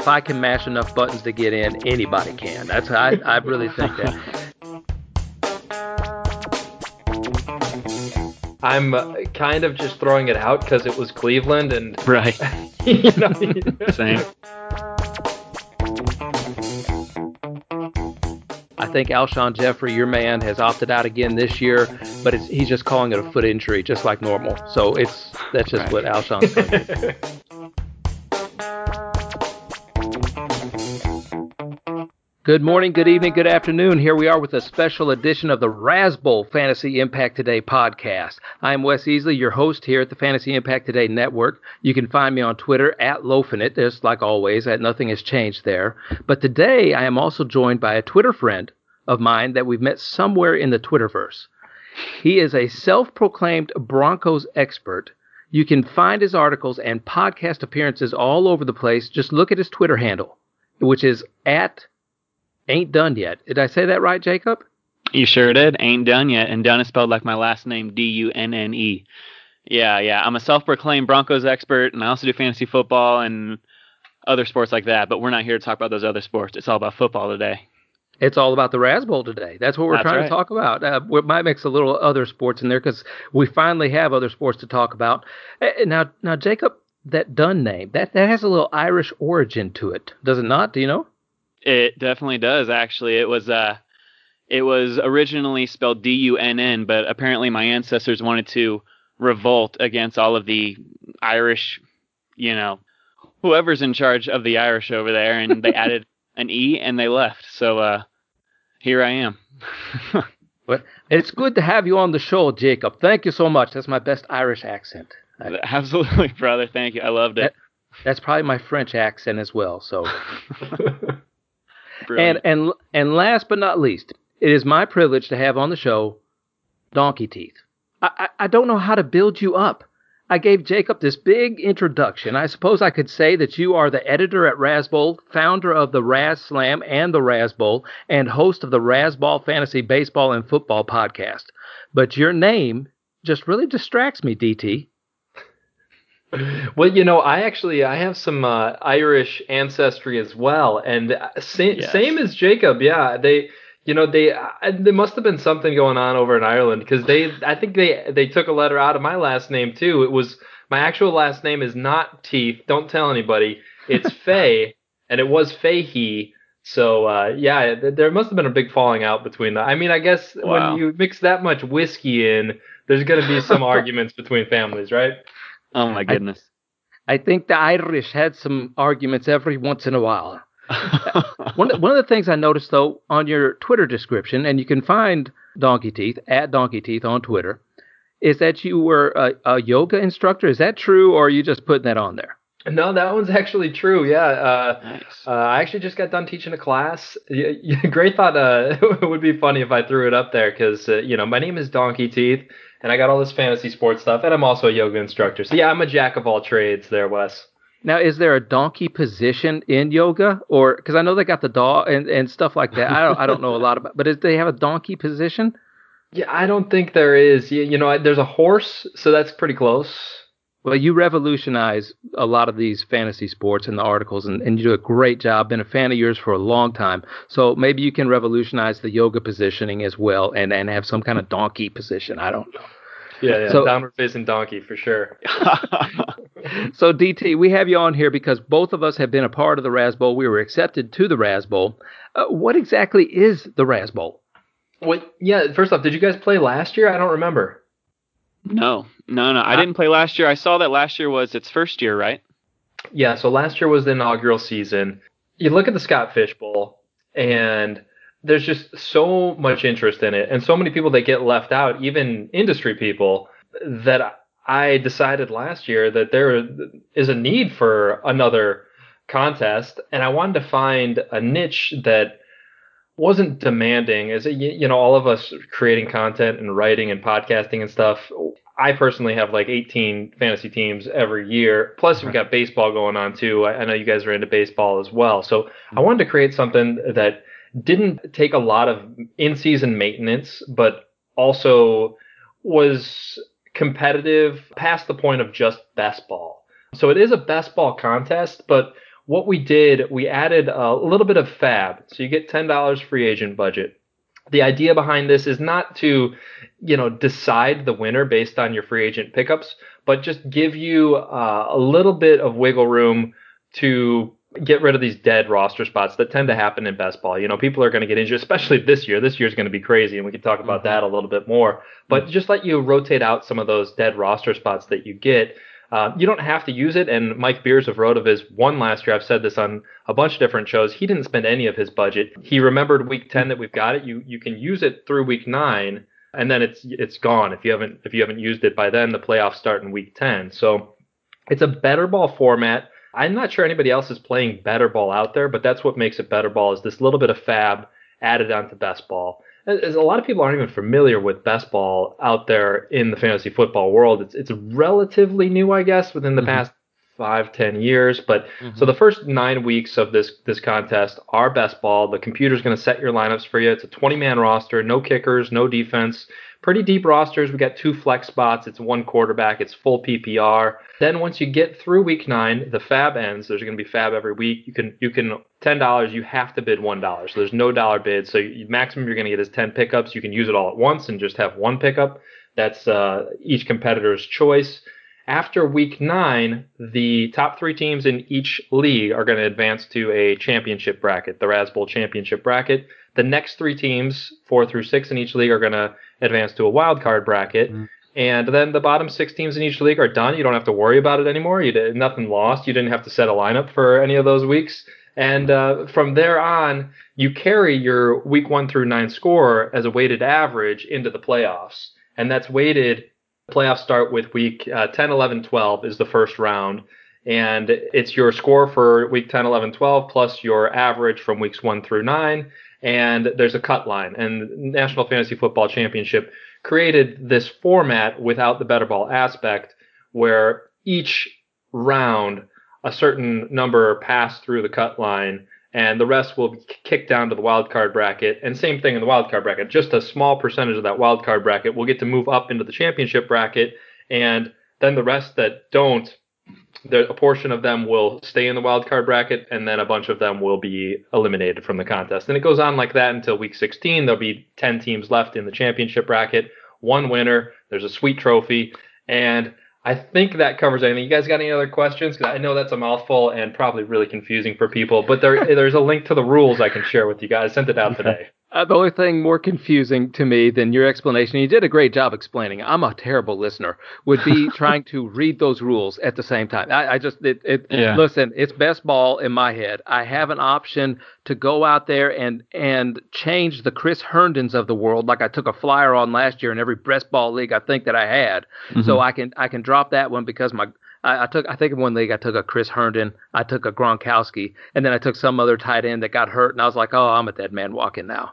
If I can mash enough buttons to get in, anybody can. That's I I really think that. I'm uh, kind of just throwing it out because it was Cleveland and Right. you know, Same. Think Alshon Jeffery, your man, has opted out again this year, but it's, he's just calling it a foot injury, just like normal. So it's that's just Right. what Alshon's saying. Good morning, good evening, good afternoon. Here we are with a special edition of the RazzBowl Fantasy Impact Today podcast. I am Wes Easley, your host here at the Fantasy Impact Today Network. You can find me on Twitter at loafinit, just like always. That nothing has changed there. But today I am also joined by a Twitter friend of mine that we've met somewhere in the Twitterverse. He is a self-proclaimed Broncos expert. You can find his articles and podcast appearances all over the place. Just look at his Twitter handle, which is at ain't done yet. Did I say that right, Jacob? You sure did. Ain't done yet. And done is spelled like my last name, D U N N E. Yeah, yeah. I'm a self proclaimed Broncos expert, and I also do fantasy football and other sports like that. But we're not here to talk about those other sports. It's all about football today. It's all about the RazzBowl today. That's what we're That's trying right. to talk about. Uh, we might mix a little other sports in there because we finally have other sports to talk about. Uh, now, now, Jacob, that Dunne name that that has a little Irish origin to it, does it not? Do you know? It definitely does, actually. It was uh it was originally spelled D U N N, but apparently my ancestors wanted to revolt against all of the Irish, you know, whoever's in charge of the Irish over there, and they added an E and they left. So uh here I am. But it's good to have you on the show, Jacob. Thank you so much. That's my best Irish accent. Absolutely, brother. Thank you. I loved it. That's probably my French accent as well. So. And and and last but not least, it is my privilege to have on the show Donkey Teeth. I, I, I don't know how to build you up. I gave Jacob this big introduction. I suppose I could say that you are the editor at RazzBowl, founder of the Raz Slam and the RazzBowl, and host of the Razzball Fantasy Baseball and Football podcast. But your name just really distracts me, DT. well, you know, I actually I have some uh, Irish ancestry as well, and uh, same Yes. same as Jacob. Yeah, they, you know, they uh, there must have been something going on over in Ireland because they I think they they took a letter out of my last name too. It was my actual last name is not Teeth. Don't tell anybody. It's Fay, and it was Fahey. So uh, yeah, th- there must have been a big falling out between them. I mean, I guess Wow. when you mix that much whiskey in, there's going to be some arguments between families, right? oh my goodness. I think the Irish had some arguments every once in a while. one, of- one of the things I noticed though on your Twitter description, and you can find Donkey Teeth at Donkey Teeth on Twitter, is that you were a, a yoga instructor. Is that true, or are you just putting that on there? No, that one's actually true. Yeah. Uh, nice. uh, I actually just got done teaching a class. Y- y- Great thought. Uh, it would be funny if I threw it up there because, uh, you know, my name is Donkey Teeth and I got all this fantasy sports stuff and I'm also a yoga instructor. So, yeah, I'm a jack of all trades there, Wes. Now, is there a donkey position in yoga, or because I know they got the dog and, and stuff like that. I don't I don't know a lot about, but is they have a donkey position? Yeah, I don't think there is. You, you know, I- there's a horse, so that's pretty close. Well, you revolutionize a lot of these fantasy sports and the articles, and, and you do a great job. Been a fan of yours for a long time. So maybe you can revolutionize the yoga positioning as well and, and have some kind of donkey position. I don't know. Yeah, yeah. So- downward facing donkey for sure. So, DT, we have you on here because both of us have been a part of the RazzBowl. We were accepted to the RazzBowl. Uh, what exactly is the RazzBowl? Wait, yeah, first off, did you guys play last year? I don't remember. no, no, no. I didn't play last year. I saw that last year was its first year, right? Yeah, so last year was the inaugural season. You look at the Scott Fish Bowl, and there's just so much interest in it, and so many people that get left out, even industry people, that I decided last year that there is a need for another contest, and I wanted to find a niche that wasn't demanding. As you know all of us creating content and writing and podcasting and stuff i personally have like 18 fantasy teams every year. Plus we've got baseball going on too. I know you guys are into baseball as well. So i wanted to create something that didn't take a lot of in-season maintenance but also was competitive past the point of just best ball. So it is a best ball contest, but what we did, we added a little bit of fab. So you get $10 free agent budget. The idea behind this is not to, you know, decide the winner based on your free agent pickups, but just give you uh, a little bit of wiggle room to get rid of these dead roster spots that tend to happen in best ball. You know, people are going to get injured, especially this year. This year is going to be crazy, and we can talk about mm-hmm. that a little bit more. But mm-hmm. just let you rotate out some of those dead roster spots that you get. Uh, you don't have to use it. And Mike Beers of RotoViz won last year. I've said this on a bunch of different shows. He didn't spend any of his budget. He remembered week 10 that we've got it. You you can use it through week nine, and then it's it's gone if you haven't if you haven't used it by then. The playoffs start in week 10. So it's a better ball format I'm not sure anybody else is playing better ball out there, but that's what makes it better ball is this little bit of fab added onto best ball. As a lot of people aren't even familiar with best ball out there in the fantasy football world. It's it's relatively new, I guess, within the mm-hmm. past five, ten years. But mm-hmm. so the first nine weeks of this this contest are best ball. The computer's going to set your lineups for you. It's a 20 man roster, no kickers, no defense pretty deep rosters. We got two flex spots. It's one quarterback. It's full PPR. Then once you get through week nine, the fab ends. There's going to be fab every week. You can you can ten dollars. You have to bid one dollar. So there's no dollar bid. So you, maximum you're going to get is ten pickups. You can use it all at once and just have one pickup. That's uh, each competitor's choice. After week nine, the top three teams in each league are going to advance to a championship bracket, the Razzball championship bracket. The next three teams, four through six in each league, are going to advance to a wild card bracket. Mm-hmm. And then the bottom six teams in each league are done. You don't have to worry about it anymore. You did nothing lost. You didn't have to set a lineup for any of those weeks. And uh, from there on, you carry your week one through nine score as a weighted average into the playoffs. And that's weighted. Playoffs start with week uh, 10, 11, 12 is the first round. And it's your score for week 10, 11, 12 plus your average from weeks one through nine and there's a cut line. And National Fantasy Football Championship created this format without the better ball aspect where each round a certain number pass through the cut line and the rest will be kicked down to the wild card bracket. And same thing in the wild card bracket. Just a small percentage of that wild card bracket will get to move up into the championship bracket, and then the rest that don't the, a portion of them will stay in the wild card bracket, and then a bunch of them will be eliminated from the contest. And it goes on like that until week 16. There'll be 10 teams left in the championship bracket, one winner. There's a sweet trophy, and I think that covers anything. You guys got any other questions? Because I know that's a mouthful and probably really confusing for people, but there there's a link to the rules I can share with you guys. I sent it out today. Uh, the only thing more confusing to me than your explanation, you did a great job explaining. I'm a terrible listener. Would be trying to read those rules at the same time. I, I just it, it yeah. listen. It's best ball in my head. I have an option to go out there and and change the Chris Herndons of the world, like I took a flyer on last year in every best ball league I think that I had. Mm-hmm. So I can I can drop that one because my I, I, took I think in one league I took a Chris Herndon, I took a Gronkowski, and then I took some other tight end that got hurt, and I was like, oh, I'm a dead man walking now.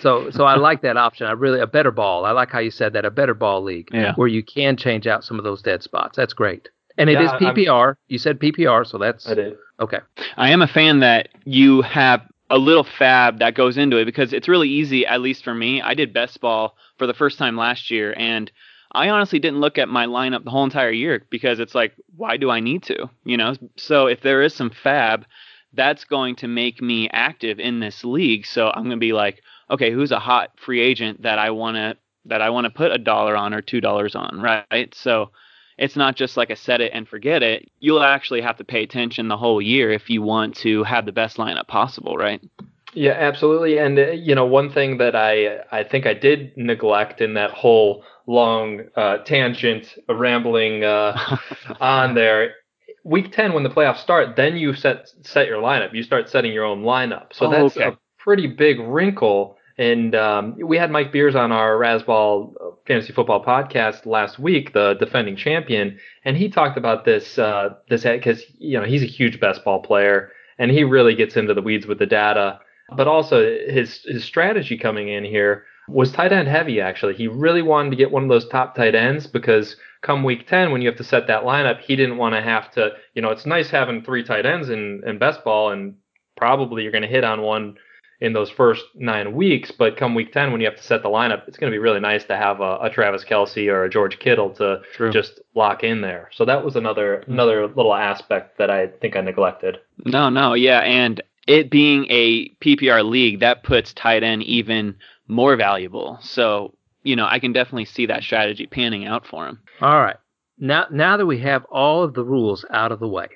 So so I like that option. I really a better ball. I like how you said that a better ball league yeah. where you can change out some of those dead spots. That's great. And it yeah, is PPR. I'm, you said PPR, so that's I did. Okay. I am a fan that you have a little fab that goes into it because it's really easy, at least for me. I did best ball for the first time last year and I honestly didn't look at my lineup the whole entire year because it's like, why do I need to? You know, so if there is some fab, that's going to make me active in this league. So I'm going to be like, okay, who's a hot free agent that I want to that I want to put a dollar on or two dollars on, right? So it's not just like a set it and forget it. You'll actually have to pay attention the whole year if you want to have the best lineup possible, right? Yeah, absolutely. And uh, you know, one thing that I I think I did neglect in that whole long uh, tangent, rambling uh, on there. Week ten, when the playoffs start, then you set set your lineup. You start setting your own lineup. So oh, that's okay. a pretty big wrinkle. And um, we had Mike Beers on our Razzball uh, Fantasy Football podcast last week, the defending champion, and he talked about this uh, this because you know he's a huge best ball player, and he really gets into the weeds with the data. But also his his strategy coming in here was tight end heavy, actually. He really wanted to get one of those top tight ends because come week 10, when you have to set that lineup, he didn't want to have to, you know, it's nice having three tight ends in, in best ball, and probably you're going to hit on one in those first nine weeks. But come week 10, when you have to set the lineup, it's going to be really nice to have a, a Travis Kelce or a George Kittle to True. just lock in there. So that was another mm-hmm. another little aspect that I think I neglected. No, no, yeah, and it being a PPR league, that puts tight end even more valuable. So, you know, I can definitely see that strategy panning out for him. All right. Now, now that we have all of the rules out of the way,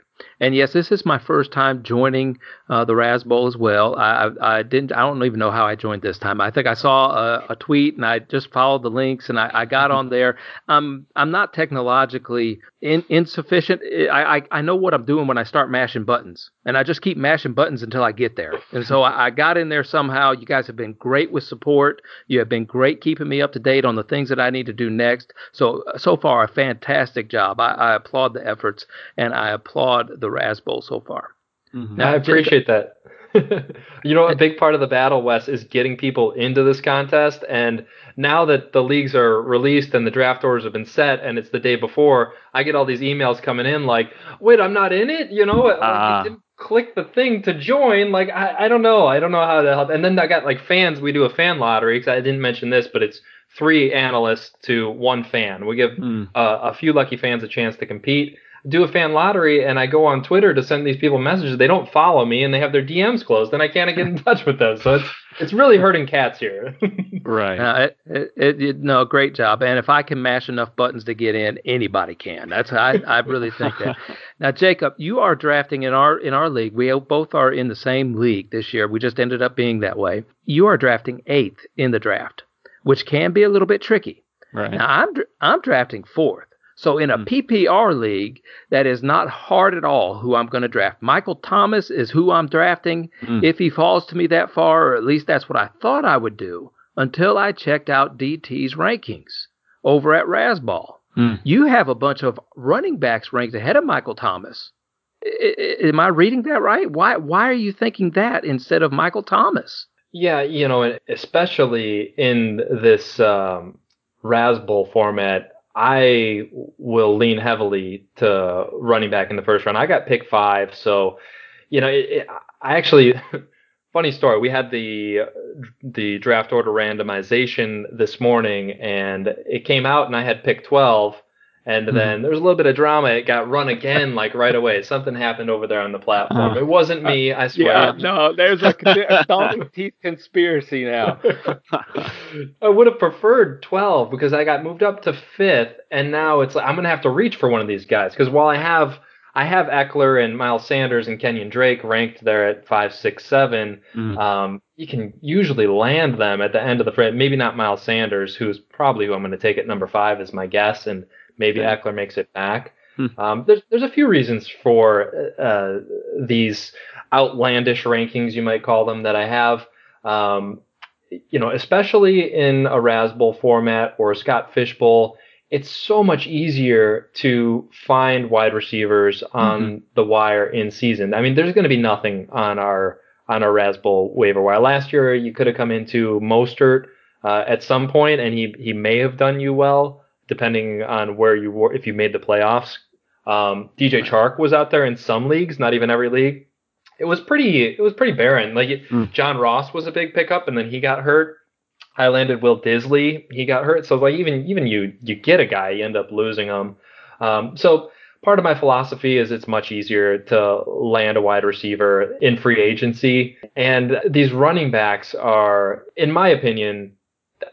and yes, this is my first time joining uh, the RazzBowl as well. I, I, didn't. I don't even know how I joined this time. I think I saw a, a tweet and I just followed the links and I, I got on there. I'm I'm not technologically in, insufficient. I, I I know what I'm doing when I start mashing buttons, and I just keep mashing buttons until I get there. And so I, I got in there somehow. You guys have been great with support. You have been great keeping me up to date on the things that I need to do next. So so far, a fantastic job. I, I applaud the efforts and I applaud the RazzBowl so far. Mhm. Now, I appreciate that. you know, a big part of the battle, Wes, is getting people into this contest. And now that the leagues are released and the draft orders have been set, and it's the day before, I get all these emails coming in like, "Wait, I'm not in it." You know, like. I didn't click the thing to join. Like, I, I don't know. I don't know how to help. And then I got like fans. We do a fan lottery because I didn't mention this, but it's three analysts to one fan. We give Hmm. uh, a few lucky fans a chance to compete. Do a fan lottery, and I go on Twitter to send these people messages. They don't follow me, and they have their DMs closed, and I can't get in touch with them. So it's it's really hurting cats here. Right. Uh, it, it, it, it- no, great job. And if I can mash enough buttons to get in, anybody can. That's I, I really think that. Now, Jacob, you are drafting in our in our league. We both are in the same league this year. We just ended up being that way. You are drafting eighth in the draft, which can be a little bit tricky. right. Now, I'm I'm drafting fourth. So in a Hmm. PPR league, that is not hard at all. Who I'm going to draft? Michael Thomas is who I'm drafting. Hmm. If he falls to me that far, or at least that's what I thought I would do until I checked out DT's rankings over at Razzball. Hmm. You have a bunch of running backs ranked ahead of Michael Thomas. I- I- am I reading that right? Why why are you thinking that instead of Michael Thomas? Yeah, you know, and especially in this um, RazzBowl format, I will lean heavily to running back in the first round. I got pick five, so you know, it, it, I actually. Funny story. We had the the draft order randomization this morning, and it came out, and I had pick twelve, and Mhm. then there was a little bit of drama. It got run again, like right away. Something happened over there on the platform. Uh, it wasn't me, I swear. Yeah, no, there's a, a dog teeth conspiracy now. I would have preferred 12 because I got moved up to fifth, and now it's like I'm gonna have to reach for one of these guys. Because while I have I have Ekeler and Miles Sanders and Kenyon Drake ranked there at five, six, seven, Hmm. um, you can usually land them at the end of the frame. Maybe not Miles Sanders, who's probably who I'm going to take at number five, is my guess, and maybe Okay. Ekeler makes it back. Hmm. Um, there's there's a few reasons for uh, these outlandish rankings, you might call them, that I have. Um, you know, especially in a RazzBowl format or a Scott Fishbowl, it's so much easier to find wide receivers on the wire in season. I mean, there's going to be nothing on our on our RazzBowl waiver wire. Last year, you could have come into Mostert uh, at some point, and he he may have done you well, depending on where you were if you made the playoffs. Um, DJ Chark was out there in some leagues, not even every league. It was pretty it was pretty barren. Like it, Mm. John Ross was a big pickup, and then he got hurt. I landed Will Dissly. He got hurt. So like even even you you get a guy, you end up losing him. Um, so part of my philosophy is it's much easier to land a wide receiver in free agency, and these running backs are, in my opinion,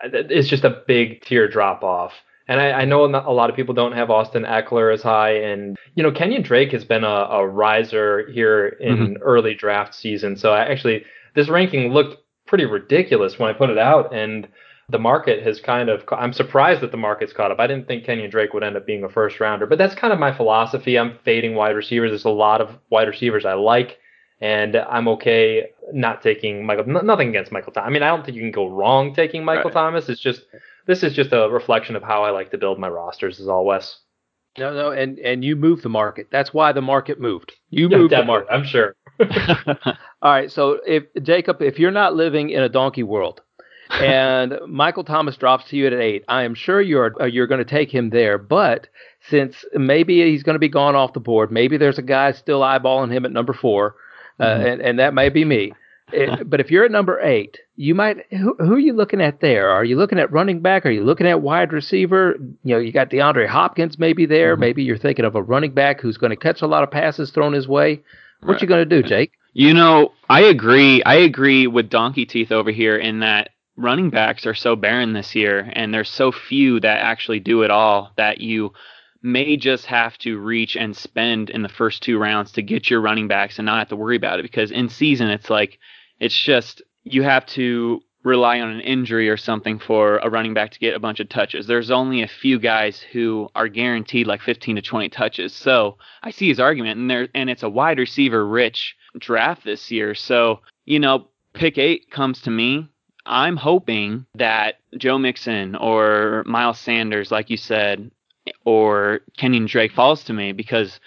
it's just a big tier drop off. And I, I know a lot of people don't have Austin Ekeler as high, and you know Kenyon Drake has been a, a riser here in mm-hmm. early draft season. So I actually this ranking looked pretty ridiculous when I put it out, and the market has kind of. I'm surprised that the market's caught up. I didn't think Kenyon Drake would end up being a first rounder, but that's kind of my philosophy. I'm fading wide receivers. There's a lot of wide receivers I like, and I'm okay not taking Michael. n- Nothing against Michael Thomas. I mean, I don't think you can go wrong taking Michael Right. Thomas. It's just this is just a reflection of how I like to build my rosters. Is all Wes. No, no, and and you moved the market. That's why the market moved. You Yeah, moved the market. I'm sure. All right, so if Jacob, if you're not living in a donkey world, and Michael Thomas drops to you at eight, I am sure you're uh, you're going to take him there. But since maybe he's going to be gone off the board, maybe there's a guy still eyeballing him at number four, uh, Mhm. and and that may be me. It, but if you're at number eight, you might. Who, who, are you looking at there? Are you looking at running back? Are you looking at wide receiver? You know, you got DeAndre Hopkins maybe there. Mm-hmm. Maybe you're thinking of a running back who's going to catch a lot of passes thrown his way. What right. you going to do, Jake? You know, I agree. I agree with Donkey Teeth over here in that running backs are so barren this year, and there's so few that actually do it all that you may just have to reach and spend in the first two rounds to get your running backs and not have to worry about it because in season it's like it's just you have to rely on an injury or something for a running back to get a bunch of touches. There's only a few guys who are guaranteed like 15 to 20 touches. So I see his argument, and there and it's a wide receiver rich draft this year. So you know, pick eight comes to me. I'm hoping that Joe Mixon or Miles Sanders, like you said, or Kenyon Drake falls to me because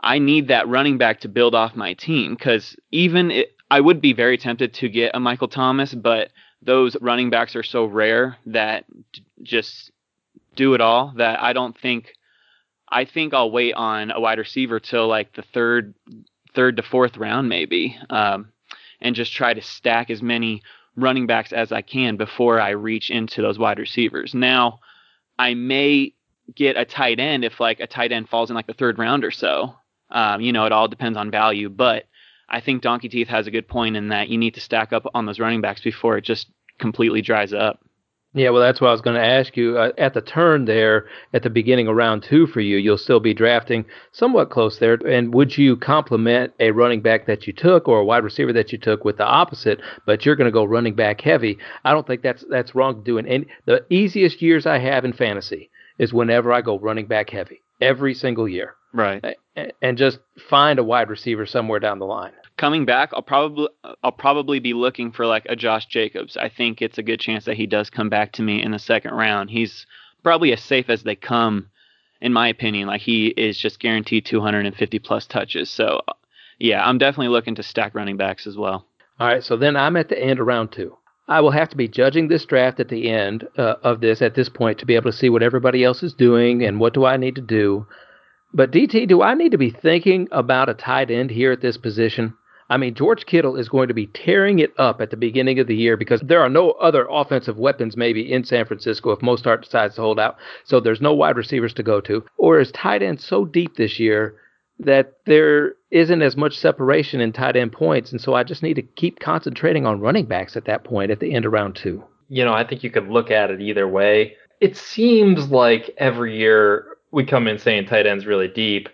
I need that running back to build off my team. Because even it, I would be very tempted to get a Michael Thomas, but those running backs are so rare that just do it all that I don't think. I think I'll wait on a wide receiver till like the third, third to fourth round maybe, um, and just try to stack as many running backs as I can before I reach into those wide receivers. Now, I may get a tight end if like a tight end falls in like the third round or so. Um, you know, it all depends on value, but I think Donkey Teeth has a good point in that you need to stack up on those running backs before it just completely dries up. Yeah, well, that's what I was going to ask you. Uh, at the turn there, at the beginning of round two for you, you'll still be drafting somewhat close there. And would you complement a running back that you took or a wide receiver that you took with the opposite, but you're going to go running back heavy? I don't think that's that's wrong to do. And the easiest years I have in fantasy is whenever I go running back heavy every single year. Right. And just find a wide receiver somewhere down the line. Coming back, I'll probably I'll probably be looking for like a Josh Jacobs. I think it's a good chance that he does come back to me in the second round. He's probably as safe as they come, in my opinion. Like he is just guaranteed 250 plus touches. So, yeah, I'm definitely looking to stack running backs as well. All right, so then I'm at the end of round two. I will have to be judging this draft at the end uh, of this at this point to be able to see what everybody else is doing and what do I need to do. But DT, do I need to be thinking about a tight end here at this position? I mean, George Kittle is going to be tearing it up at the beginning of the year because there are no other offensive weapons maybe in San Francisco if Mostert decides to hold out. So there's no wide receivers to go to. Or is tight end so deep this year that there isn't as much separation in tight end points, and so I just need to keep concentrating on running backs at that point at the end of round two. You know, I think you could look at it either way. It seems like every year we come in saying tight ends really deep,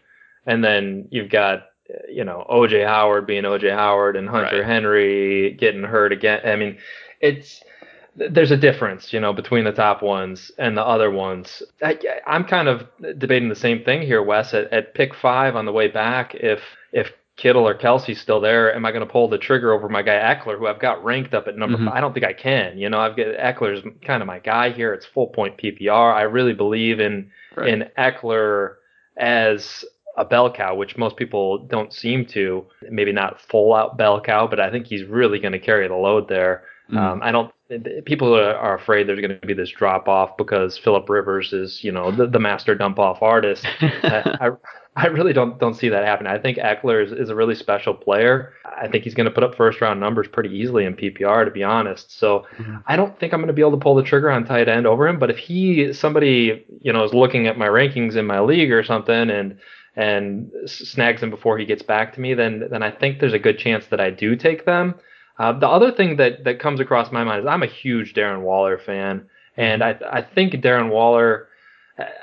and then you've got you know OJ Howard being OJ Howard and Hunter right. Henry getting hurt again. I mean, it's there's a difference, you know, between the top ones and the other ones. I, am kind of debating the same thing here, Wes. At, at pick five on the way back, if if Kittle or Kelce's still there, am I going to pull the trigger over my guy Ekeler, who I've got ranked up at number mm-hmm. five? I don't think I can. You know, I've got Ekeler's kind of my guy here. It's full point PPR. I really believe in right. in Ekeler as a bell cow, which most people don't seem to. Maybe not full out bell cow, but I think he's really going to carry the load there. Mm. Um, I don't people are afraid there's going to be this drop off because Philip Rivers is, you know, the, the master dump off artist. I, I really don't don't see that happening. I think Ekeler is, is a really special player. I think he's going to put up first round numbers pretty easily in PPR, to be honest. So mm-hmm. I don't think I'm going to be able to pull the trigger on tight end over him. But if he somebody you know is looking at my rankings in my league or something and and snags him before he gets back to me, then then I think there's a good chance that I do take them. Uh, the other thing that, that comes across my mind is I'm a huge Darren Waller fan, and I I think Darren Waller.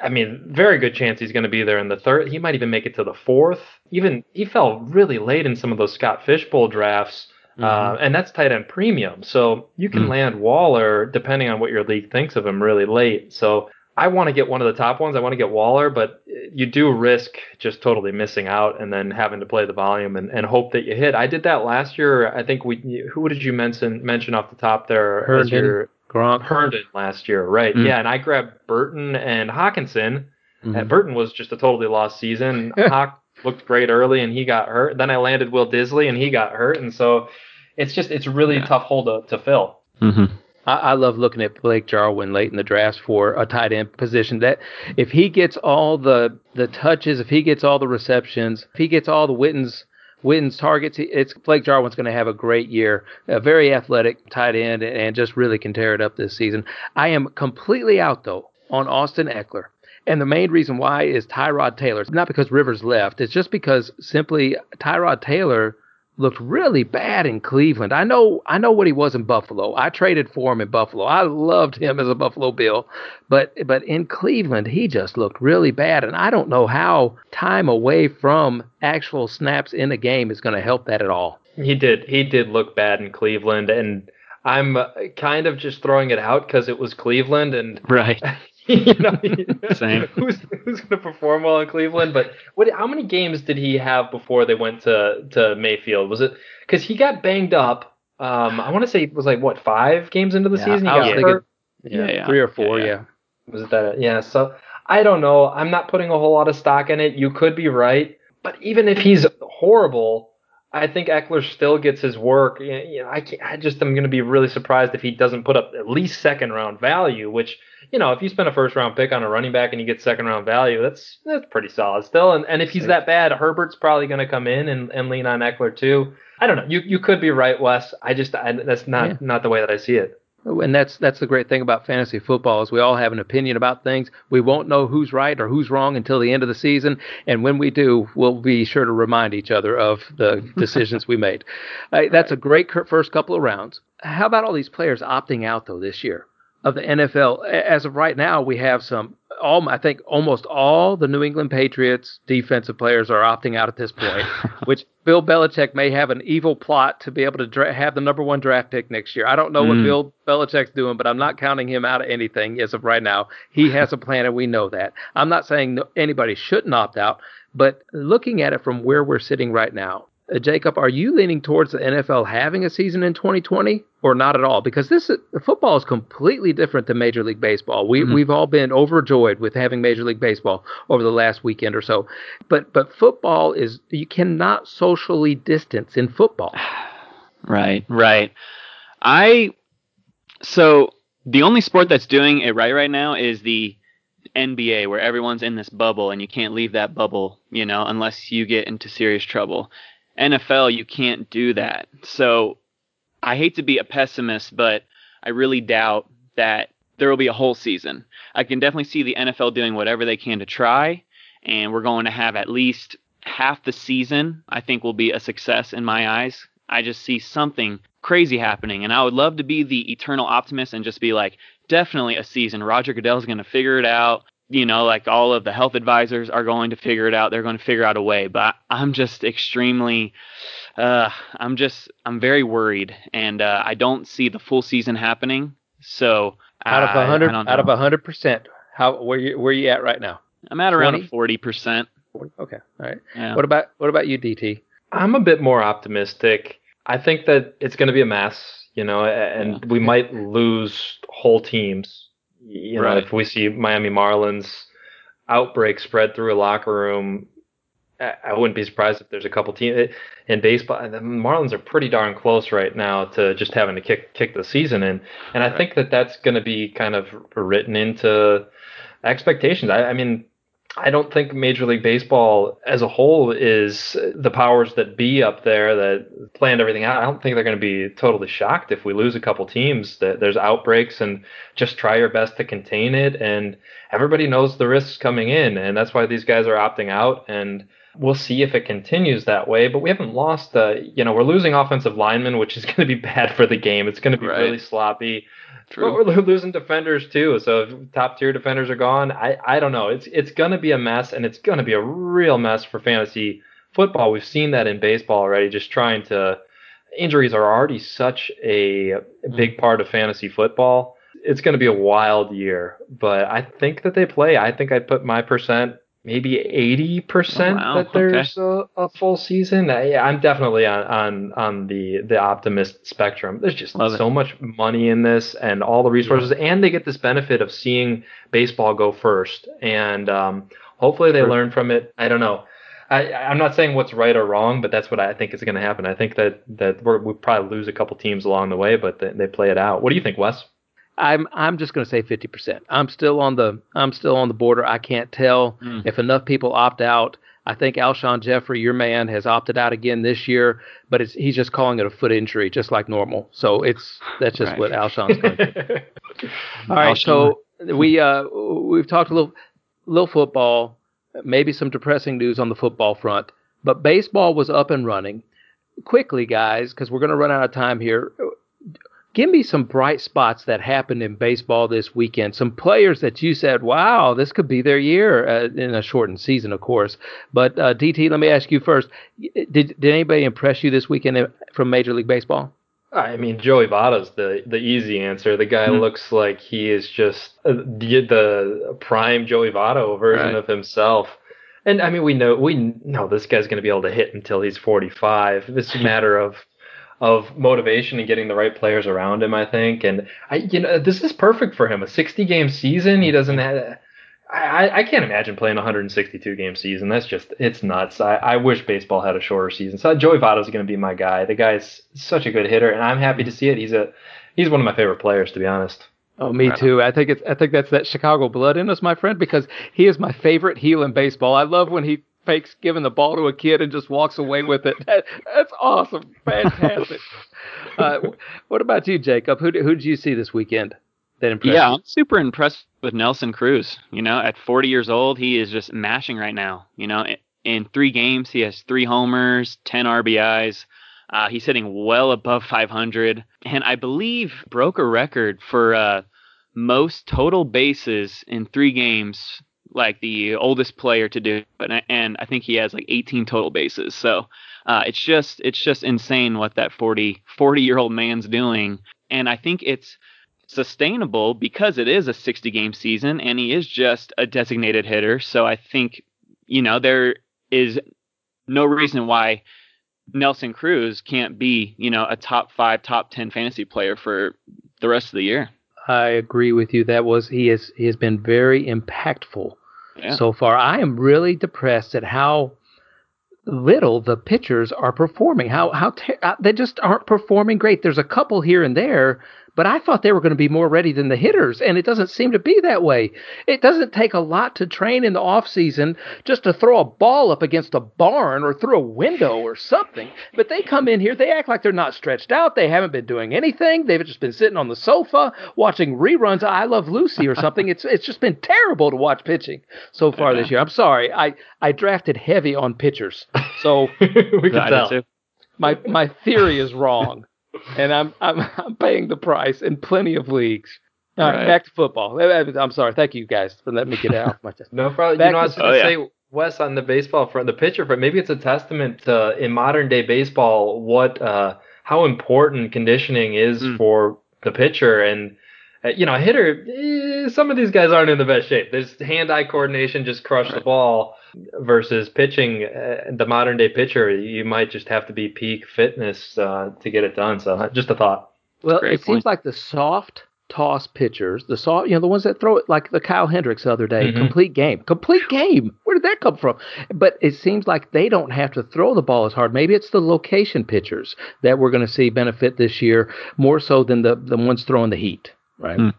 I mean, very good chance he's going to be there in the third. He might even make it to the fourth. Even he fell really late in some of those Scott Fishbowl drafts, uh, mm-hmm. uh, and that's tight end premium. So you can mm-hmm. land Waller depending on what your league thinks of him really late. So I want to get one of the top ones. I want to get Waller, but you do risk just totally missing out and then having to play the volume and, and hope that you hit. I did that last year. I think we who did you mention mention off the top there? Herndon, your, Gronk. Herndon last year, right? Mm. Yeah, and I grabbed Burton and Hockenson. Mm-hmm. And Burton was just a totally lost season. Hawk looked great early and he got hurt. Then I landed Will Dissly and he got hurt, and so it's just it's really yeah. tough hole to, to fill. Mm-hmm. I, I love looking at Blake Jarwin late in the draft for a tight end position. That if he gets all the the touches, if he gets all the receptions, if he gets all the Wittens wins targets. It's Blake Jarwin's going to have a great year. A very athletic tight end and just really can tear it up this season. I am completely out though on Austin Ekeler. And the main reason why is Tyrod Taylor. It's not because Rivers left. It's just because simply Tyrod Taylor looked really bad in Cleveland. I know I know what he was in Buffalo. I traded for him in Buffalo. I loved him as a Buffalo Bill. But but in Cleveland he just looked really bad and I don't know how time away from actual snaps in a game is going to help that at all. He did he did look bad in Cleveland and I'm uh, kind of just throwing it out cuz it was Cleveland and right. you know, Same. Who's who's going to perform well in Cleveland? But what? How many games did he have before they went to to Mayfield? Was it because he got banged up? Um, I want to say it was like what five games into the Yeah, season he got thinking- hurt. Yeah, Yeah, yeah. three or four. Yeah, Yeah, yeah. Was it that? Yeah. So I don't know. I'm not putting a whole lot of stock in it. You could be right, but even if he's horrible, I think Ekeler still gets his work. You know, I I just am going to be really surprised if he doesn't put up at least second round value. Which you know, if you spend a first round pick on a running back and you get second round value, that's that's pretty solid still. And and if he's that bad, Herbert's probably going to come in and, and lean on Ekeler too. I don't know. You you could be right, Wes. I just I, that's not Yeah. not the way that I see it. And that's that's the great thing about fantasy football is we all have an opinion about things. We won't know who's right or who's wrong until the end of the season, and when we do, we'll be sure to remind each other of the decisions we made. Uh, that's a great first couple of rounds. How about all these players opting out though this year of the NFL? As of right now, we have some. All I think almost all the New England Patriots defensive players are opting out at this point, which Bill Belichick may have an evil plot to be able to dra- have the number one draft pick next year. I don't know what Mm. Bill Belichick's doing, but I'm not counting him out of anything as of right now. He has a plan, and we know that. I'm not saying no, anybody shouldn't opt out, but looking at it from where we're sitting right now, uh, Jacob, are you leaning towards the NFL having a season in 2020 or not at all? Because this football is completely different than Major League Baseball. We Mhm. we've all been overjoyed with having Major League Baseball over the last weekend or so, but but football is you cannot socially distance in football. Right, right. I so the only sport that's doing it right right now is the NBA where everyone's in this bubble and you can't leave that bubble, you know, unless you get into serious trouble. NFL you can't do that. So I hate to be a pessimist, but I really doubt that there will be a whole season. I can definitely see the NFL doing whatever they can to try and we're going to have at least half the season I think will be a success in my eyes. I just see something crazy happening, and I would love to be the eternal optimist and just be like, definitely a season. Roger Goodell's going to figure it out. You know, like all of the health advisors are going to figure it out. They're going to figure out a way. But I'm just extremely, uh, I'm just, I'm very worried, and uh, I don't see the full season happening. So Out of I- a hundred, out of a hundred percent, how where you where you at right now? I'm at around forty percent. Okay, all right. Yeah. What about what about you, DT? I'm a bit more optimistic. I think that it's going to be a mess, you know, and we might lose whole teams. You know, Right. if we see Miami Marlins outbreak spread through a locker room, I wouldn't be surprised if there's a couple teams eh, in baseball. The Marlins are pretty darn close right now to just having to kick kick the season in, and I Right. think that that's going to be kind of written into expectations. I, I mean, I don't think Major League Baseball as a whole is the powers that be up there that planned everything out. I don't think they're going to be totally shocked if we lose a couple teams. That there's outbreaks and just try your best to contain it. And everybody knows the risks coming in, and that's why these guys are opting out. And we'll see if it continues that way. But we haven't lost. Uh, you know, we're losing offensive linemen, which is going to be bad for the game. It's going to be Right. really sloppy. True. But we're losing defenders too. So if top tier defenders are gone, I, I don't know. It's it's gonna be a mess, and it's gonna be a real mess for fantasy football. We've seen that in baseball already. Just trying to injuries are already such a mm. big part of fantasy football. It's gonna be a wild year, but I think that they play. I think I'd put my percent maybe eighty percent Oh, wow. that there's a, a full season. I, I'm definitely on on on the the optimist spectrum. There's just Love it. so much money in this and all the resources, and they get this benefit of seeing baseball go first, and um, hopefully they True. learn from it. I don't know. I, I'm not saying what's right or wrong, but that's what I think is going to happen. I think that that we're, we probably lose a couple teams along the way, but they, they play it out. What do you think, Wes? I'm I'm just going to say 50%. I'm still on the I'm still on the border. I can't tell Mm. if enough people opt out. I think Alshon Jeffery, your man, has opted out again this year, but he's just calling it a foot injury, just like normal. So it's that's just right. what Alshon's going to do. All right, Alshon. so we uh, we've talked a little little football, maybe some depressing news on the football front, but baseball was up and running quickly, guys, because we're going to run out of time here give me some bright spots that happened in baseball this weekend. Some players that you said, "Wow, this could be their year," uh, in a shortened season, of course. But uh, DT, let me ask you first: Did did anybody impress you this weekend from Major League Baseball? I mean, Joey Votto's the the easy answer. The guy mm-hmm. looks like he is just uh, the, the prime Joey Votto version right. of himself. And I mean, we know we know this guy's going to be able to hit until he's 45. It's a matter of of motivation and getting the right players around him, I think. And I, you know, this is perfect for him. A 60 game season. He doesn't have. I, I can't imagine playing a 162 game season. That's just it's nuts. I, I wish baseball had a shorter season. So Joey Votto is going to be my guy. The guy's such a good hitter, and I'm happy to see it. He's a he's one of my favorite players, to be honest. Oh, me too. I think it's I think that's that Chicago blood in us, my friend, because he is my favorite heel in baseball. I love when he fakes giving the ball to a kid and just walks away with it. That, that's awesome, fantastic. uh, what about you, Jacob? Who who did you see this weekend? That impressed yeah, you? I'm super impressed with Nelson Cruz. You know, at 40 years old, he is just mashing right now. You know, in three games, he has three homers, 10 RBIs. Uh, he's hitting well above 500, and I believe broke a record for uh, most total bases in three games like the oldest player to do it, and I think he has like 18 total bases. So uh, it's just it's just insane what that 40 40 year old man's doing, and I think it's sustainable because it is a 60 game season and he is just a designated hitter. So I think you know there is no reason why Nelson Cruz can't be you know a top five, top 10 fantasy player for the rest of the year. I agree with you. That was he has he has been very impactful so far. I am really depressed at how little the pitchers are performing. How how te- uh, they just aren't performing great. There's a couple here and there, but I thought they were going to be more ready than the hitters, and it doesn't seem to be that way. It doesn't take a lot to train in the off season just to throw a ball up against a barn or through a window or something. But they come in here, they act like they're not stretched out. They haven't been doing anything. They've just been sitting on the sofa watching reruns of I Love Lucy or something. it's it's just been terrible to watch pitching so far this year. I'm sorry. I I drafted heavy on pitchers, so we can tell. My my theory is wrong and I'm, I'm I'm paying the price in plenty of leagues. All right, right. back to football. I'm sorry. Thank you guys for letting me get out my chest. no problem. Back you know, I was going to oh, say, yeah. Wes, on the baseball front, the pitcher front, maybe it's a testament to in modern day baseball what uh, how important conditioning is mm. for the pitcher and. Uh, you know, a hitter, eh, some of these guys aren't in the best shape. There's hand-eye coordination, just crush right. the ball versus pitching uh, the modern day pitcher you might just have to be peak fitness uh, to get it done so just a thought well it point. seems like the soft toss pitchers the soft you know the ones that throw it like the kyle hendricks the other day mm-hmm. complete game complete game where did that come from but it seems like they don't have to throw the ball as hard maybe it's the location pitchers that we're going to see benefit this year more so than the, the ones throwing the heat right mm.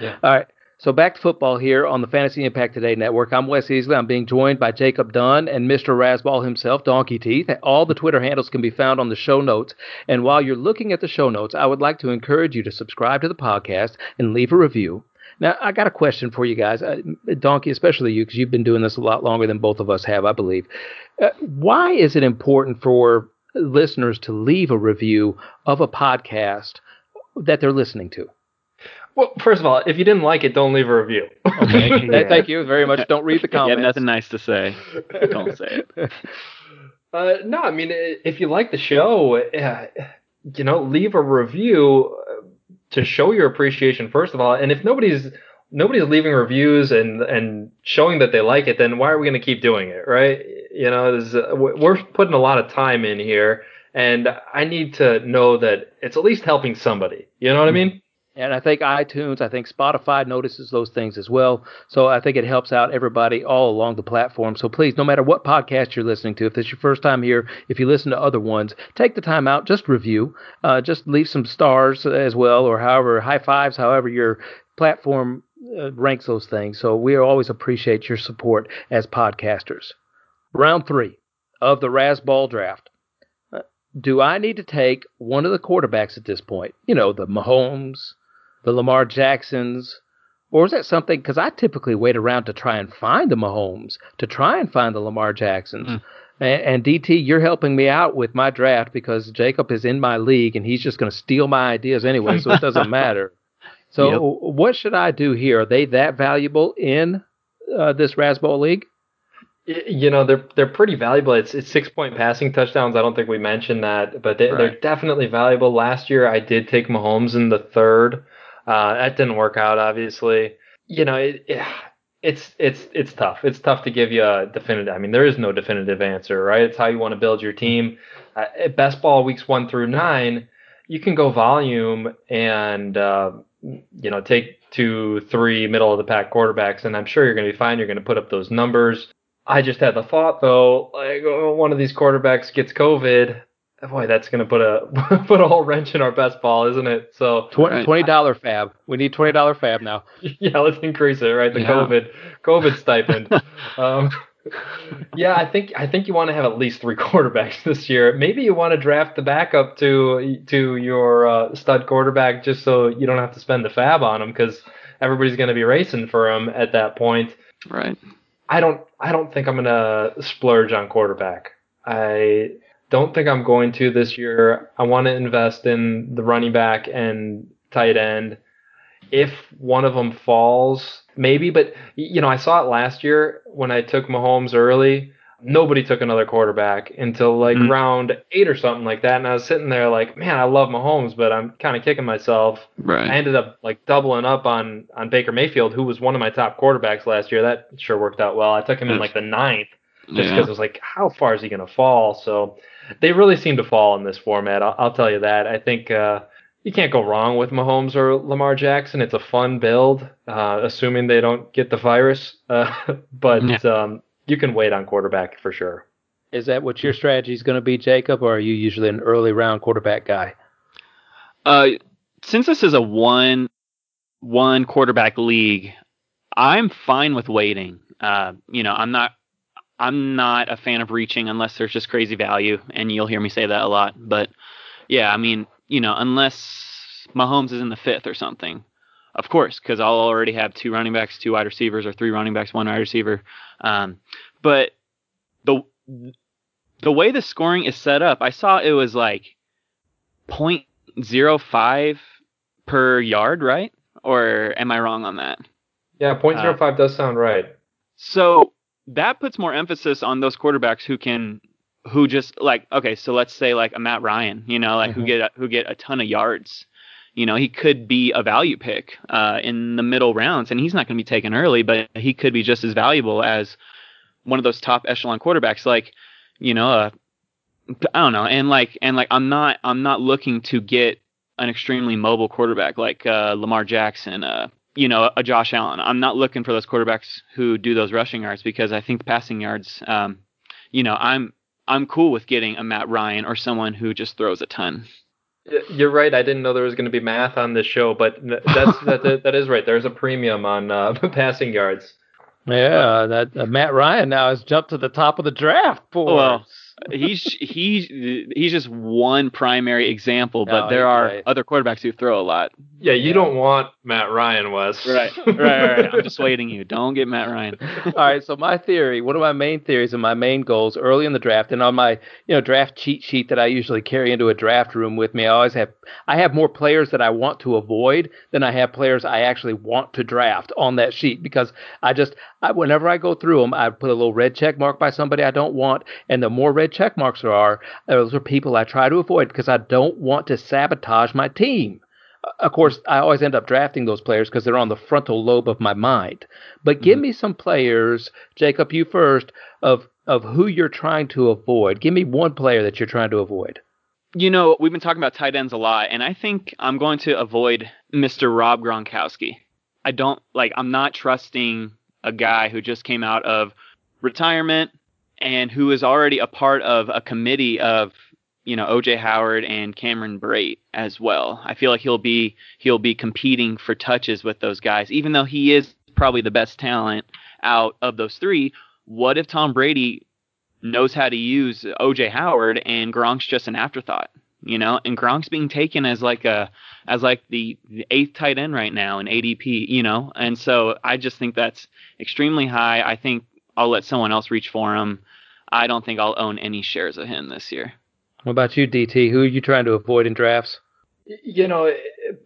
yeah. all right so back to football here on the Fantasy Impact Today Network. I'm Wes Easley. I'm being joined by Jacob Dunne and Mr. Razzball himself, Donkey Teeth. All the Twitter handles can be found on the show notes. And while you're looking at the show notes, I would like to encourage you to subscribe to the podcast and leave a review. Now, I got a question for you guys, uh, Donkey, especially you, because you've been doing this a lot longer than both of us have, I believe. Uh, why is it important for listeners to leave a review of a podcast that they're listening to? Well, first of all, if you didn't like it, don't leave a review. Okay. yeah. Thank you very much. Don't read the comments. You have nothing nice to say. Don't say it. Uh, no, I mean, if you like the show, uh, you know, leave a review to show your appreciation first of all. And if nobody's nobody's leaving reviews and and showing that they like it, then why are we going to keep doing it, right? You know, uh, we're putting a lot of time in here, and I need to know that it's at least helping somebody. You know what I mean? And I think iTunes, I think Spotify notices those things as well. So I think it helps out everybody all along the platform. So please, no matter what podcast you're listening to, if it's your first time here, if you listen to other ones, take the time out, just review, uh, just leave some stars as well, or however, high fives, however your platform uh, ranks those things. So we always appreciate your support as podcasters. round three of the Razzball draft. Uh, do I need to take one of the quarterbacks at this point? You know, the Mahomes, the Lamar Jacksons, or is that something? Because I typically wait around to try and find the Mahomes, to try and find the Lamar Jacksons. Mm. And, and, DT, you're helping me out with my draft because Jacob is in my league and he's just going to steal my ideas anyway, so it doesn't matter. So, yep. what should I do here? Are they that valuable in uh, this Razzball league? You know they're they're pretty valuable. It's it's six point passing touchdowns. I don't think we mentioned that, but they, are definitely valuable. Last year I did take Mahomes in the third. Uh, that didn't work out, obviously. You know, it, it, it's it's it's tough. It's tough to give you a definitive. I mean, there is no definitive answer, right? It's how you want to build your team. Uh, at best ball weeks one through nine, you can go volume and uh, you know take two, three middle of the pack quarterbacks, and I'm sure you're going to be fine. You're going to put up those numbers. I just had the thought though, like oh, one of these quarterbacks gets COVID boy, that's going to put a put a whole wrench in our best ball, isn't it? So twenty dollar fab. We need twenty dollar fab now. Yeah, let's increase it, right? The yeah. COVID COVID stipend. um, yeah, I think I think you want to have at least three quarterbacks this year. Maybe you want to draft the backup to to your uh, stud quarterback just so you don't have to spend the fab on him because everybody's going to be racing for him at that point. Right. I don't I don't think I'm going to splurge on quarterback. I don't think I'm going to this year. I want to invest in the running back and tight end. If one of them falls, maybe, but you know, I saw it last year when I took Mahomes early. Nobody took another quarterback until like mm-hmm. round eight or something like that. And I was sitting there like, man, I love Mahomes, but I'm kind of kicking myself. Right. I ended up like doubling up on on Baker Mayfield, who was one of my top quarterbacks last year. That sure worked out well. I took him in like the ninth just because yeah. I was like, how far is he going to fall? So they really seem to fall in this format. I'll, I'll tell you that. I think uh, you can't go wrong with Mahomes or Lamar Jackson. It's a fun build, uh, assuming they don't get the virus. Uh, but yeah. um, you can wait on quarterback for sure. Is that what your strategy is going to be, Jacob, or are you usually an early round quarterback guy? Uh, since this is a one one quarterback league, I'm fine with waiting. Uh, you know, I'm not I'm not a fan of reaching unless there's just crazy value, and you'll hear me say that a lot. But yeah, I mean, you know, unless Mahomes is in the fifth or something, of course, because I'll already have two running backs, two wide receivers, or three running backs, one wide receiver. Um, but the the way the scoring is set up, I saw it was like 0.05 per yard, right? Or am I wrong on that? Yeah, 0.05 uh, does sound right. So that puts more emphasis on those quarterbacks who can who just like okay so let's say like a Matt Ryan you know like mm-hmm. who get who get a ton of yards you know he could be a value pick uh, in the middle rounds and he's not going to be taken early but he could be just as valuable as one of those top echelon quarterbacks like you know uh, I don't know and like and like I'm not I'm not looking to get an extremely mobile quarterback like uh, Lamar Jackson uh, you know, a Josh Allen. I'm not looking for those quarterbacks who do those rushing yards because I think passing yards, um, you know, I'm I'm cool with getting a Matt Ryan or someone who just throws a ton. You're right. I didn't know there was going to be math on this show, but that's that, that is right. There's a premium on uh, passing yards. Yeah, that uh, Matt Ryan now has jumped to the top of the draft for well, he's he's he's just one primary example, but no, there are right. other quarterbacks who throw a lot. Yeah, you yeah. don't want Matt Ryan, Wes. Right, right, right. I'm dissuading you. Don't get Matt Ryan. All right. So my theory, one of my main theories and my main goals early in the draft, and on my you know draft cheat sheet that I usually carry into a draft room with me, I always have I have more players that I want to avoid than I have players I actually want to draft on that sheet because I just I, whenever I go through them, I put a little red check mark by somebody I don't want, and the more red check marks there are, those are people I try to avoid because I don't want to sabotage my team. Of course, I always end up drafting those players because they're on the frontal lobe of my mind. But give mm-hmm. me some players, Jacob, you first, of of who you're trying to avoid. Give me one player that you're trying to avoid. You know, we've been talking about tight ends a lot, and I think I'm going to avoid Mr. Rob Gronkowski. I don't like. I'm not trusting a guy who just came out of retirement and who is already a part of a committee of you know OJ Howard and Cameron Brate as well. I feel like he'll be he'll be competing for touches with those guys, even though he is probably the best talent out of those three. What if Tom Brady knows how to use OJ Howard, and Gronk's just an afterthought. You know, and Gronk's being taken as like a as like the, the eighth tight end right now in ADP. You know, and so I just think that's extremely high. I think I'll let someone else reach for him. I don't think I'll own any shares of him this year. What about you, DT? Who are you trying to avoid in drafts? You know,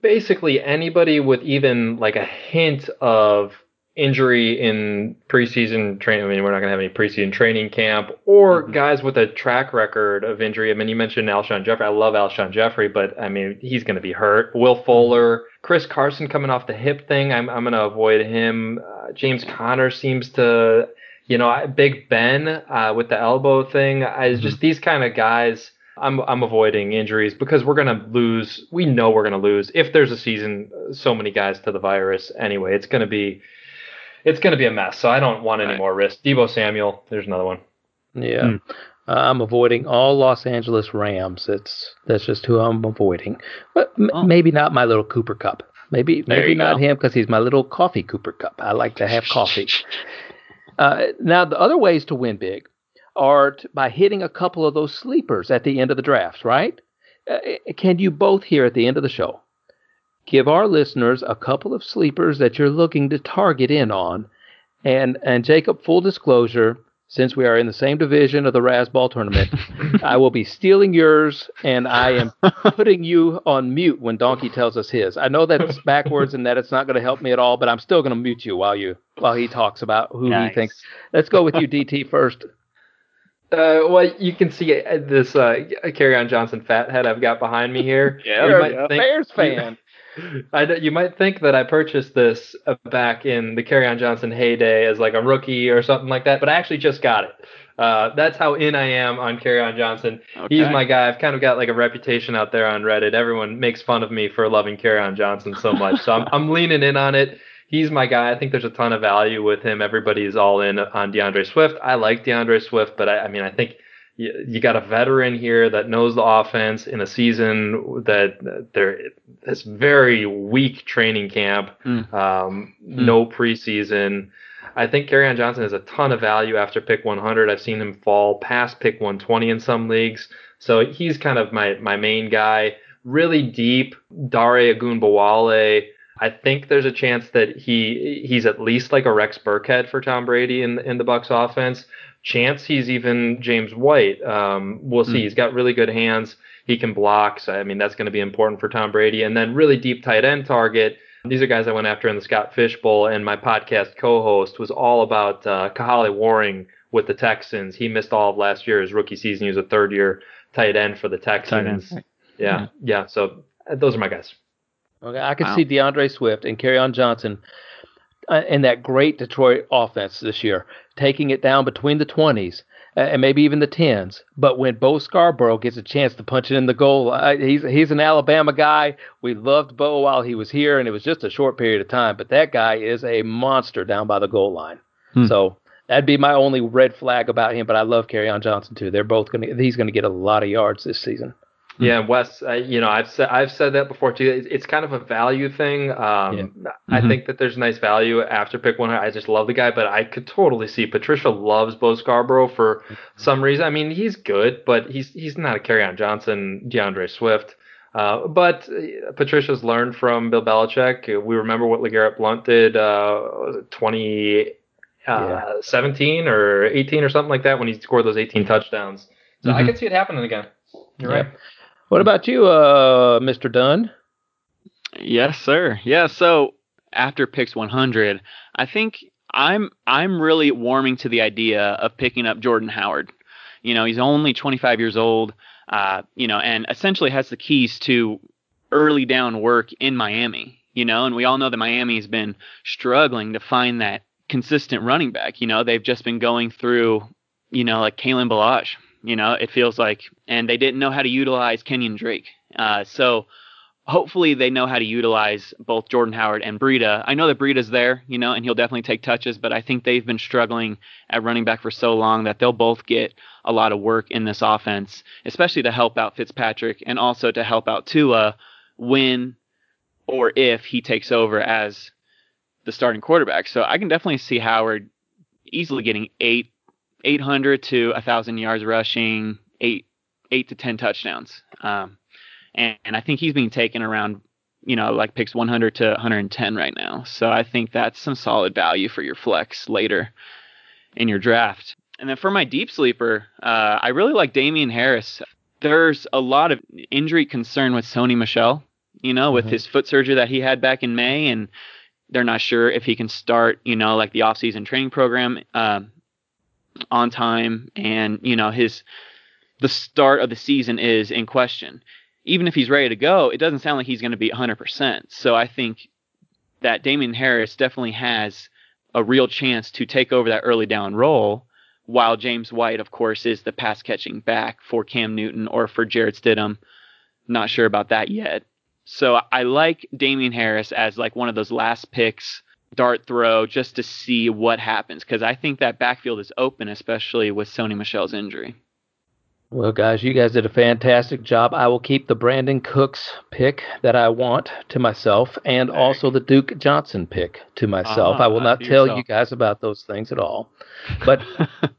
basically anybody with even like a hint of injury in preseason training. I mean, we're not going to have any preseason training camp or mm-hmm. guys with a track record of injury. I mean, you mentioned Alshon Jeffery. I love Alshon Jeffery, but I mean, he's going to be hurt. Will Fuller, Chris Carson coming off the hip thing. I'm, I'm going to avoid him. Uh, James Conner seems to, you know, Big Ben uh, with the elbow thing. I mm-hmm. just these kind of guys. I'm I'm avoiding injuries because we're gonna lose. We know we're gonna lose if there's a season. So many guys to the virus anyway. It's gonna be it's going to be a mess. So I don't want any right. more risk. Deebo Samuel, there's another one. Yeah. Mm. Uh, I'm avoiding all Los Angeles Rams. It's that's just who I'm avoiding. But m- oh. maybe not my little Cooper Kupp. Maybe maybe not go. him because he's my little coffee Cooper Kupp. I like to have coffee. Uh, now the other ways to win big are by hitting a couple of those sleepers at the end of the drafts, right? Uh, can you both here at the end of the show give our listeners a couple of sleepers that you're looking to target in on. And and Jacob, full disclosure, since we are in the same division of the Razzball tournament, I will be stealing yours, and I am putting you on mute when Donkey tells us his. I know that's backwards and that it's not going to help me at all, but I'm still going to mute you while you while he talks about who nice. he thinks. Let's go with you, DT, first. Uh, well, you can see uh, this uh, Kerryon Johnson fathead I've got behind me here. yeah, you might think, Bears fan. I, you might think that I purchased this back in the Kerryon Johnson heyday as like a rookie or something like that, but I actually just got it. Uh, that's how in I am on Kerryon Johnson. Okay. He's my guy. I've kind of got like a reputation out there on Reddit. Everyone makes fun of me for loving Kerryon Johnson so much, so I'm, I'm leaning in on it. He's my guy. I think there's a ton of value with him. Everybody's all in on DeAndre Swift. I like DeAndre Swift, but I, I mean, I think you, you got a veteran here that knows the offense in a season that there this very weak training camp, mm. Um, mm. no preseason. I think Kerryon Johnson has a ton of value after pick 100. I've seen him fall past pick 120 in some leagues, so he's kind of my my main guy. Really deep, Dare Ogunbowale. I think there's a chance that he he's at least like a Rex Burkhead for Tom Brady in in the Bucs offense chance he's even James White. Um, we'll see. Mm. He's got really good hands. He can block. So, I mean, that's going to be important for Tom Brady. And then really deep tight end target. These are guys I went after in the Scott Fish Bowl, and my podcast co-host was all about uh, Kahale Warring with the Texans. He missed all of last year, his rookie season. He was a third-year tight end for the Texans. Yeah, yeah, yeah. So uh, those are my guys. Okay, I can wow. see DeAndre Swift and Kerryon Johnson in that great Detroit offense this year taking it down between the 20s uh, and maybe even the 10s. But when Bo Scarborough gets a chance to punch it in the goal, uh, he's he's an Alabama guy. We loved Bo while he was here, and it was just a short period of time. But that guy is a monster down by the goal line. Hmm. So that'd be my only red flag about him. But I love Kerryon Johnson too. They're both gonna he's gonna get a lot of yards this season. Yeah, Wes. Uh, you know, I've said I've said that before too. It's, it's kind of a value thing. Um, yeah. mm-hmm. I think that there's nice value after pick one. I just love the guy, but I could totally see Patricia loves Bo Scarborough for some reason. I mean, he's good, but he's he's not a Kerryon Johnson, DeAndre Swift. Uh, but uh, Patricia's learned from Bill Belichick. We remember what LeGarrette Blunt did, uh, 20, uh, yeah. 17 or 18 or something like that when he scored those 18 touchdowns. So mm-hmm. I could see it happening again. You're yeah. right. What about you, uh, Mr. Dunne? Yes, sir. Yeah. So after picks 100, I think I'm I'm really warming to the idea of picking up Jordan Howard. You know, he's only 25 years old. Uh, you know, and essentially has the keys to early down work in Miami. You know, and we all know that Miami's been struggling to find that consistent running back. You know, they've just been going through, you know, like Kalen Ballage you know, it feels like, and they didn't know how to utilize Kenyan Drake. Uh, so hopefully they know how to utilize both Jordan Howard and Breida. I know that Breida's there, you know, and he'll definitely take touches, but I think they've been struggling at running back for so long that they'll both get a lot of work in this offense, especially to help out Fitzpatrick and also to help out Tua when or if he takes over as the starting quarterback. So I can definitely see Howard easily getting eight 800 to 1,000 yards rushing, eight eight to 10 touchdowns. Um, and, and I think he's being taken around, you know, like picks 100 to 110 right now. So I think that's some solid value for your flex later in your draft. And then for my deep sleeper, uh, I really like Damien Harris. There's a lot of injury concern with Sony Michel, you know, with mm-hmm. his foot surgery that he had back in May, and they're not sure if he can start, you know, like the offseason training program um, on time, and you know his the start of the season is in question. Even if he's ready to go, it doesn't sound like he's going to be 100%. So I think that Damien Harris definitely has a real chance to take over that early down role while James White, of course, is the pass catching back for Cam Newton or for Jarrett Stidham. Not sure about that yet. So I like Damien Harris as like one of those last picks dart throw just to see what happens because I think that backfield is open, especially with Sony Michel's injury. Well, guys, you guys did a fantastic job. I will keep the Brandin Cooks pick that I want to myself and also the Duke Johnson pick to myself. Uh-huh, I will not tell yourself. you guys about those things at all. But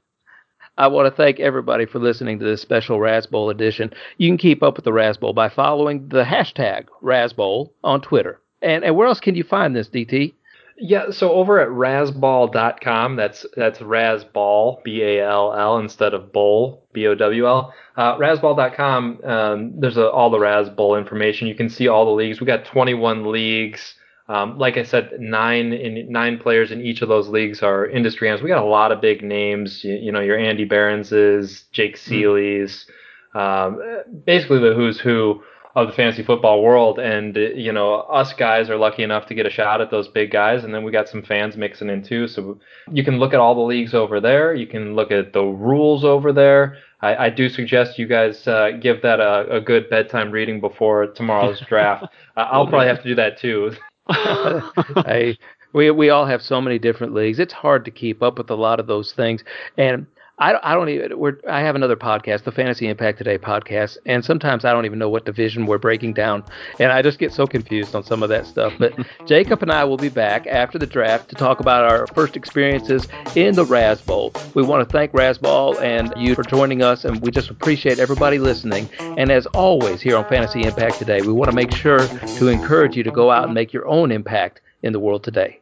I want to thank everybody for listening to this special RazzBowl edition. You can keep up with the RazzBowl by following the hashtag RazzBowl on Twitter. And, and where else can you find this, DT? Yeah, so over at razzball.com, that's that's Razzball, B A L L, instead of bowl, B O W L. Uh, razzball.com, um, there's a, all the RazzBowl information. You can see all the leagues. We got 21 leagues. Um, like I said, nine in nine players in each of those leagues are industry hands. We got a lot of big names. You, you know, your Andy Behrenses, Jake hmm. Ciely's, mm. um, basically the who's who of the fantasy football world. And you know, us guys are lucky enough to get a shot at those big guys, and then we got some fans mixing in too. So you can look at all the leagues over there. You can look at the rules over there. I, I do suggest you guys uh, give that a, a, good bedtime reading before tomorrow's draft. Uh, I'll probably have to do that too. I, we we all have so many different leagues. It's hard to keep up with a lot of those things. And I, I don't even. We're, I have another podcast, the Fantasy Impact Today podcast, and sometimes I don't even know what division we're breaking down, and I just get so confused on some of that stuff. But Jacob and I will be back after the draft to talk about our first experiences in the RazzBowl. We want to thank Razzball and you for joining us, and we just appreciate everybody listening. And as always, here on Fantasy Impact Today, we want to make sure to encourage you to go out and make your own impact in the world today.